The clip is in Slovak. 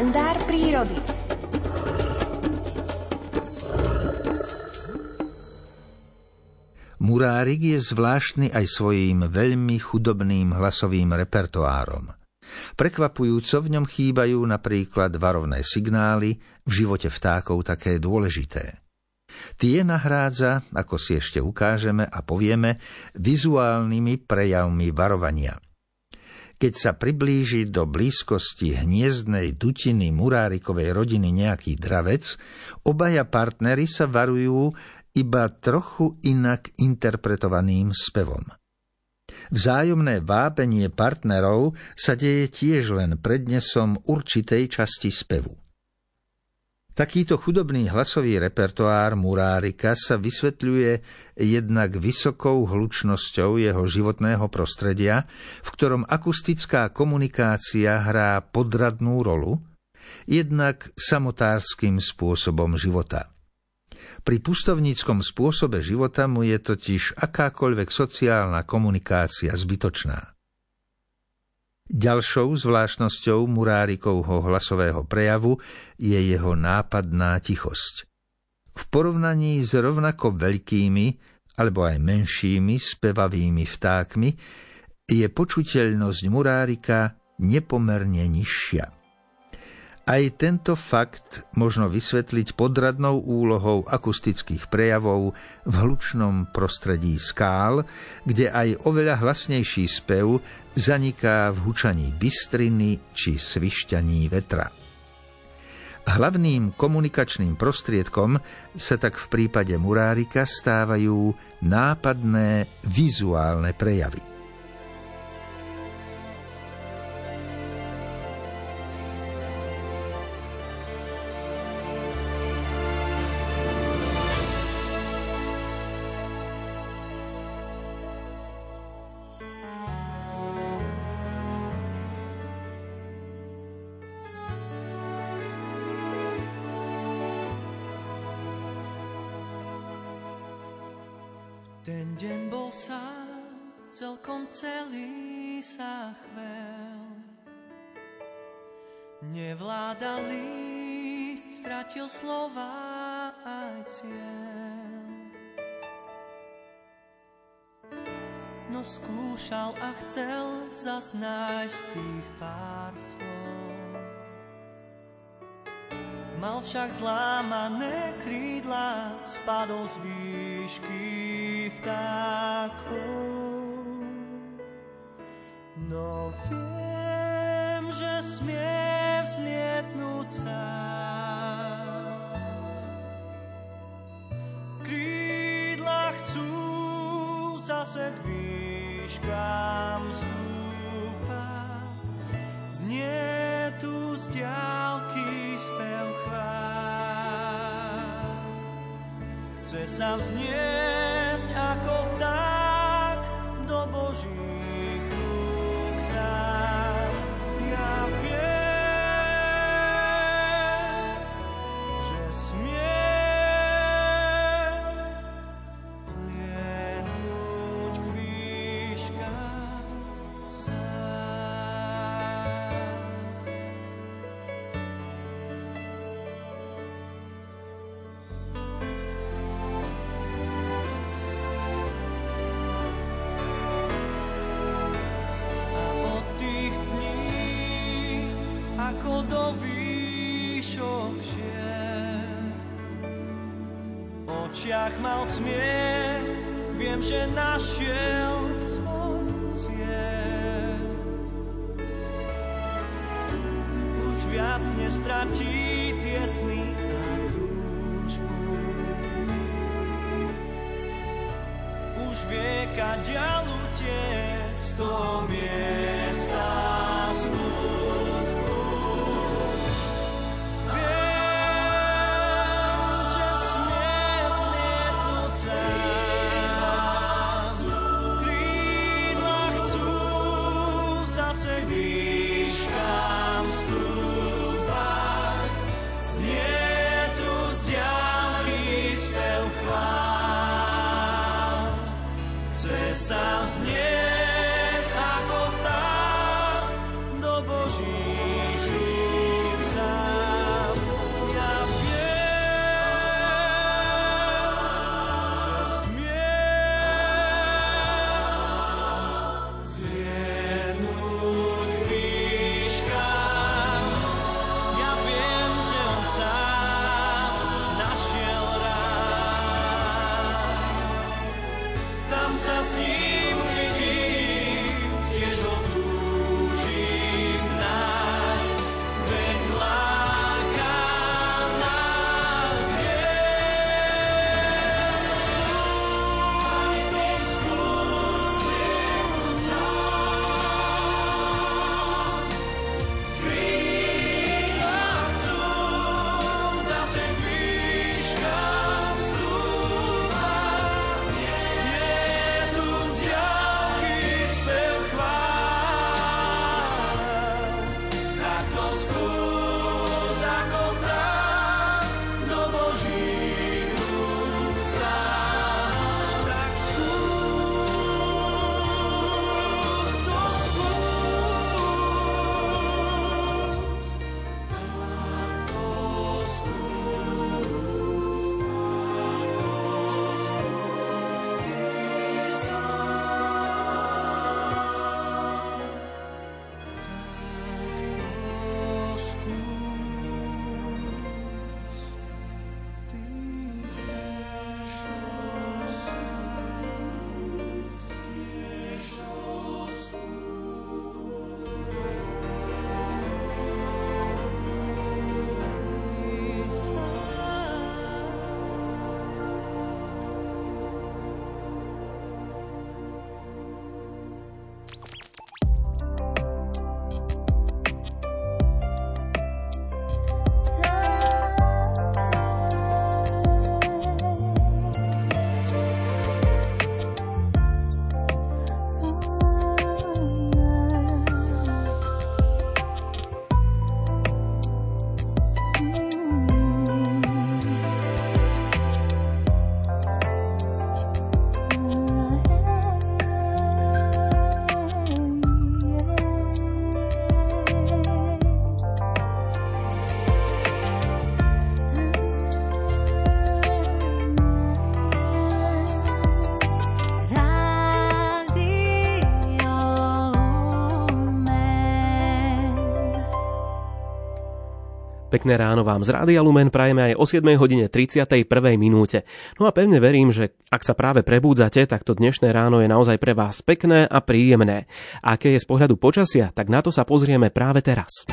kalendár prírody. Murárik je zvláštny aj svojím veľmi chudobným hlasovým repertoárom. Prekvapujúco v ňom chýbajú napríklad varovné signály, v živote vtákov také dôležité. Tie nahrádza, ako si ešte ukážeme a povieme, vizuálnymi prejavmi varovania – keď sa priblíži do blízkosti hniezdnej dutiny murárikovej rodiny nejaký dravec, obaja partnery sa varujú iba trochu inak interpretovaným spevom. Vzájomné vábenie partnerov sa deje tiež len prednesom určitej časti spevu. Takýto chudobný hlasový repertoár Murárika sa vysvetľuje jednak vysokou hlučnosťou jeho životného prostredia, v ktorom akustická komunikácia hrá podradnú rolu, jednak samotárským spôsobom života. Pri pustovníckom spôsobe života mu je totiž akákoľvek sociálna komunikácia zbytočná. Ďalšou zvláštnosťou Murárikovho hlasového prejavu je jeho nápadná tichosť. V porovnaní s rovnako veľkými alebo aj menšími spevavými vtákmi je počuteľnosť Murárika nepomerne nižšia. Aj tento fakt možno vysvetliť podradnou úlohou akustických prejavov v hlučnom prostredí skál, kde aj oveľa hlasnejší spev zaniká v hučaní bystriny či svišťaní vetra. Hlavným komunikačným prostriedkom sa tak v prípade murárika stávajú nápadné vizuálne prejavy. Ten deň bol sám, celkom celý sa chvel. Nevláda list, stratil slova aj cieľ. No skúšal a chcel zasnájsť tých pár slov. Mal však zlámané krídla, spadol z výšky vtákov. No viem, že smie vzlietnúť sám. Sa vznieť ako do výšok žien. V očiach mal smiech, viem, že našiel svoj cieľ. Už viac nestratí tiesný a túžbu. Už vie, kaďal utiec z toho Jesus. Pekné ráno vám z Rádia Lumen prajeme aj o 7 hodine 31. minúte. No a pevne verím, že ak sa práve prebúdzate, tak to dnešné ráno je naozaj pre vás pekné a príjemné. Aké je z pohľadu počasia, tak na to sa pozrieme práve teraz.